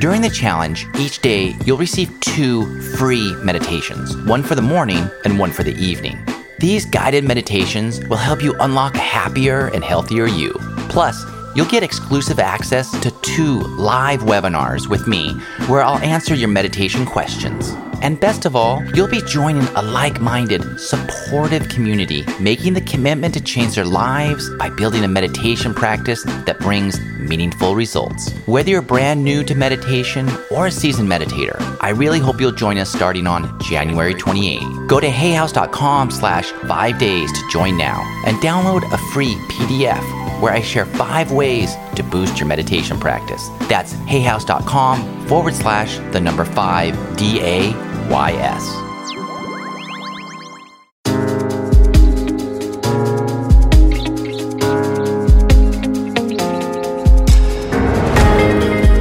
During the challenge, each day you'll receive two free meditations one for the morning and one for the evening. These guided meditations will help you unlock a happier and healthier you. Plus, you'll get exclusive access to two live webinars with me where I'll answer your meditation questions. And best of all, you'll be joining a like minded, supportive community, making the commitment to change their lives by building a meditation practice that brings meaningful results. Whether you're brand new to meditation or a seasoned meditator, I really hope you'll join us starting on January 28. Go to hayhouse.com slash five days to join now and download a free PDF where I share five ways to boost your meditation practice. That's hayhouse.com forward slash the number five D A Y S.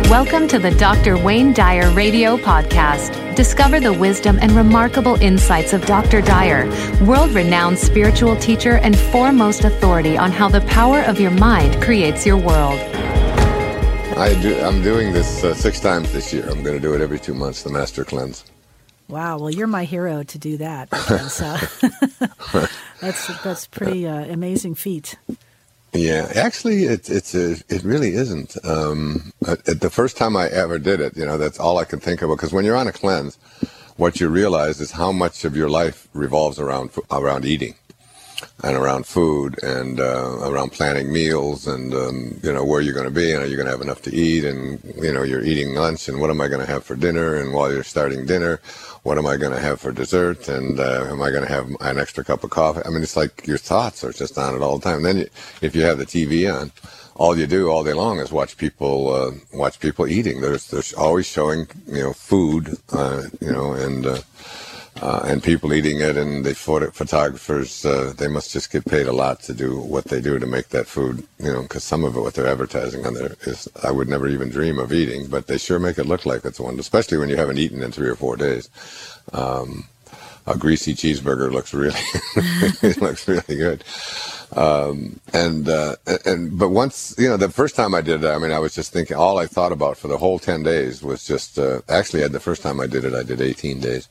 Welcome to the Dr. Wayne Dyer Radio Podcast. Discover the wisdom and remarkable insights of Dr. Dyer, world renowned spiritual teacher and foremost authority on how the power of your mind creates your world. I do, I'm doing this uh, six times this year. I'm going to do it every two months, the Master Cleanse. Wow, well, you're my hero to do that. Because, uh, that's that's pretty uh, amazing feat. Yeah, actually, it, it's a, it really isn't. Um, the first time I ever did it, you know, that's all I can think of. Because when you're on a cleanse, what you realize is how much of your life revolves around around eating and around food and uh, around planning meals and um, you know where you're going to be and are you going to have enough to eat and you know you're eating lunch and what am I going to have for dinner and while you're starting dinner what am I going to have for dessert and uh, am I going to have an extra cup of coffee? I mean it's like your thoughts are just on it all the time. And then you, if you have the TV on all you do all day long is watch people uh, watch people eating. There's there's always showing you know food uh, you know and uh, and people eating it, and the photographers, uh, they must just get paid a lot to do what they do to make that food, you know, because some of it, what they're advertising on there is, I would never even dream of eating, but they sure make it look like it's one, especially when you haven't eaten in three or four days. Um, a greasy cheeseburger looks really, looks really good. Um, and, uh, and, but once, you know, the first time I did it, I mean, I was just thinking, all I thought about for the whole 10 days was just, uh, actually, the first time I did it, I did 18 days.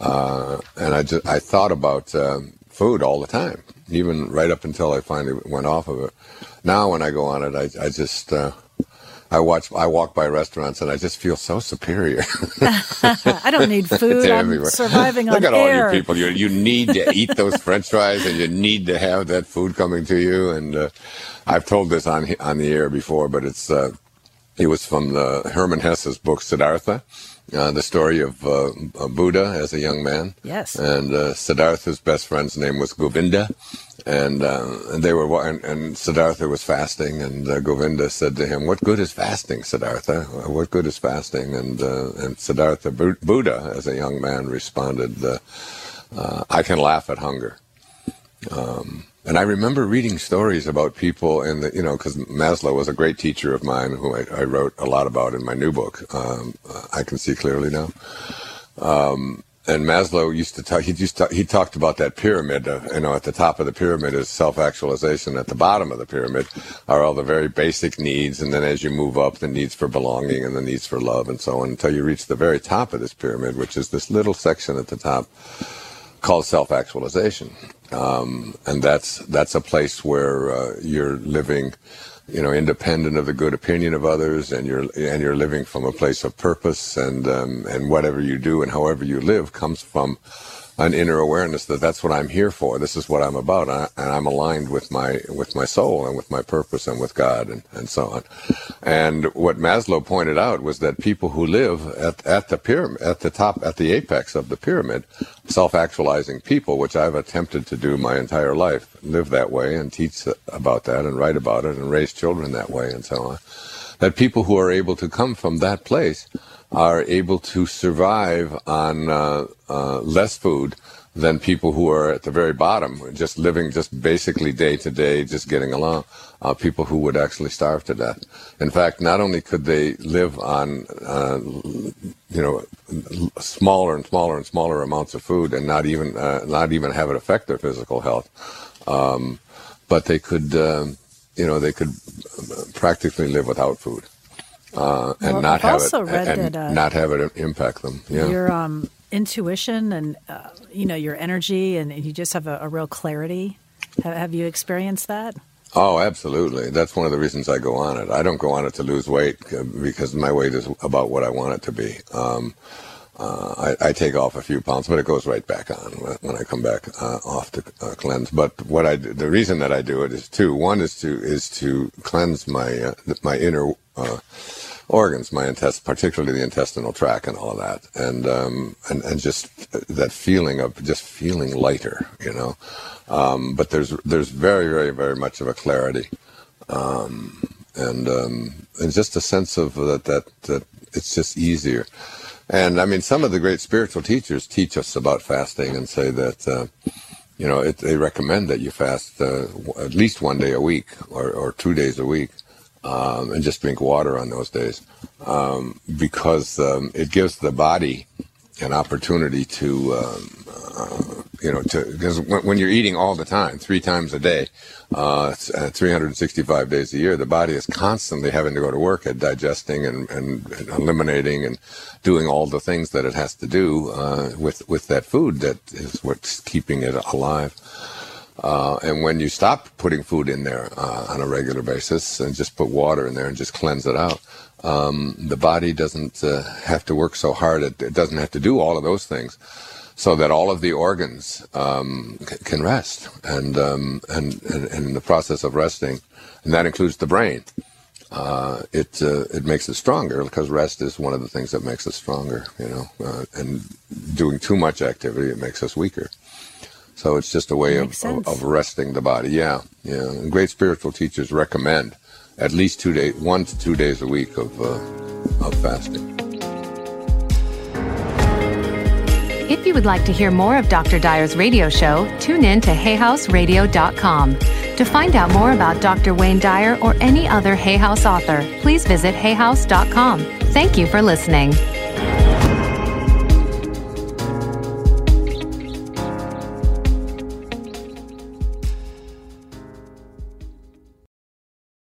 Uh, and I just, I thought about, uh, food all the time, even right up until I finally went off of it. Now, when I go on it, I, I just, uh, I watch, I walk by restaurants and I just feel so superior. I don't need food. I'm surviving Look on at air. all you people. You, you need to eat those French fries and you need to have that food coming to you. And uh, I've told this on on the air before, but it's uh, it was from the Hermann Hesse's book Siddhartha. Uh, the story of uh, Buddha as a young man. Yes. And uh, Siddhartha's best friend's name was Govinda and, uh, and they were and, and, Siddhartha was fasting, and uh, Govinda said to him, "What good is fasting, Siddhartha? What good is fasting?" And uh, and Siddhartha Buddha, as a young man, responded, uh, uh, "I can laugh at hunger." Um, and I remember reading stories about people the, you know, because Maslow was a great teacher of mine, who I, I, wrote a lot about in my new book. Um, I can see clearly now. Um, and Maslow used to talk. He to, he talked about that pyramid. Uh, you know, at the top of the pyramid is self-actualization. At the bottom of the pyramid are all the very basic needs, and then as you move up, the needs for belonging and the needs for love, and so on, until you reach the very top of this pyramid, which is this little section at the top called self-actualization. Um, and that's that's a place where uh, you're living you know, independent of the good opinion of others, and you're and you're living from a place of purpose, and um, and whatever you do and however you live comes from an inner awareness that that's what I'm here for. This is what I'm about, and I'm aligned with my with my soul and with my purpose and with God and, and so on. And what Maslow pointed out was that people who live at, at the pyramid, at the top, at the apex of the pyramid, self-actualizing people, which I've attempted to do my entire life, live that way and teach about that and write about it and raise children that way and so on that people who are able to come from that place are able to survive on uh, uh, less food than people who are at the very bottom, just living just basically day to day, just getting along. Uh, people who would actually starve to death. In fact, not only could they live on, uh, you know, smaller and smaller and smaller amounts of food, and not even uh, not even have it affect their physical health, um, but they could, um, you know, they could practically live without food. Uh, and Well, not have it read and that, uh, not have it impact them. Yeah. Your um, intuition and uh, you know your energy, and you just have a, a real clarity. Have, have you experienced that? Oh, absolutely. That's one of the reasons I go on it. I don't go on it to lose weight uh, because my weight is about what I want it to be. Um, uh, I, I take off a few pounds, but it goes right back on when- when I come back uh, off to uh, cleanse. But what I the reason that I do it is two. One is to is to cleanse my uh, my inner uh, organs, my intest, particularly the intestinal tract and all that, and um, and and just that feeling of just feeling lighter, you know. Um, but there's there's very very very much of a clarity, um, and um, and just a sense of that that that it's just easier. And I mean, some of the great spiritual teachers teach us about fasting and say that. Uh, you know, it, they recommend that you fast uh, at least one day a week or, or two days a week, um, and just drink water on those days, um, because um, it gives the body an opportunity to, um, uh, you know, because when, you're eating all the time, three times a day, uh, uh, 365 days a year, the body is constantly having to go to work at digesting and, and, and eliminating and doing all the things that it has to do uh, with with that food that is what's keeping it alive. Uh, and when you stop putting food in there uh, on a regular basis and just put water in there and just cleanse it out, um, the body doesn't uh, have to work so hard. It, it doesn't have to do all of those things, so that all of the organs um, c- can rest. And, um, and and and in the process of resting, and that includes the brain, uh, it uh, it makes it stronger because rest is one of the things that makes us stronger. You know, uh, and doing too much activity it makes us weaker. So it's just a way of, of, of resting the body. Yeah, yeah. And great spiritual teachers recommend at least two days, one to two days a week of uh, of fasting. If you would like to hear more of Dr. Dyer's radio show, tune in to hayhouseradio.com. To find out more about Dr. Wayne Dyer or any other Hay House author, please visit hayhouse.com. Thank you for listening.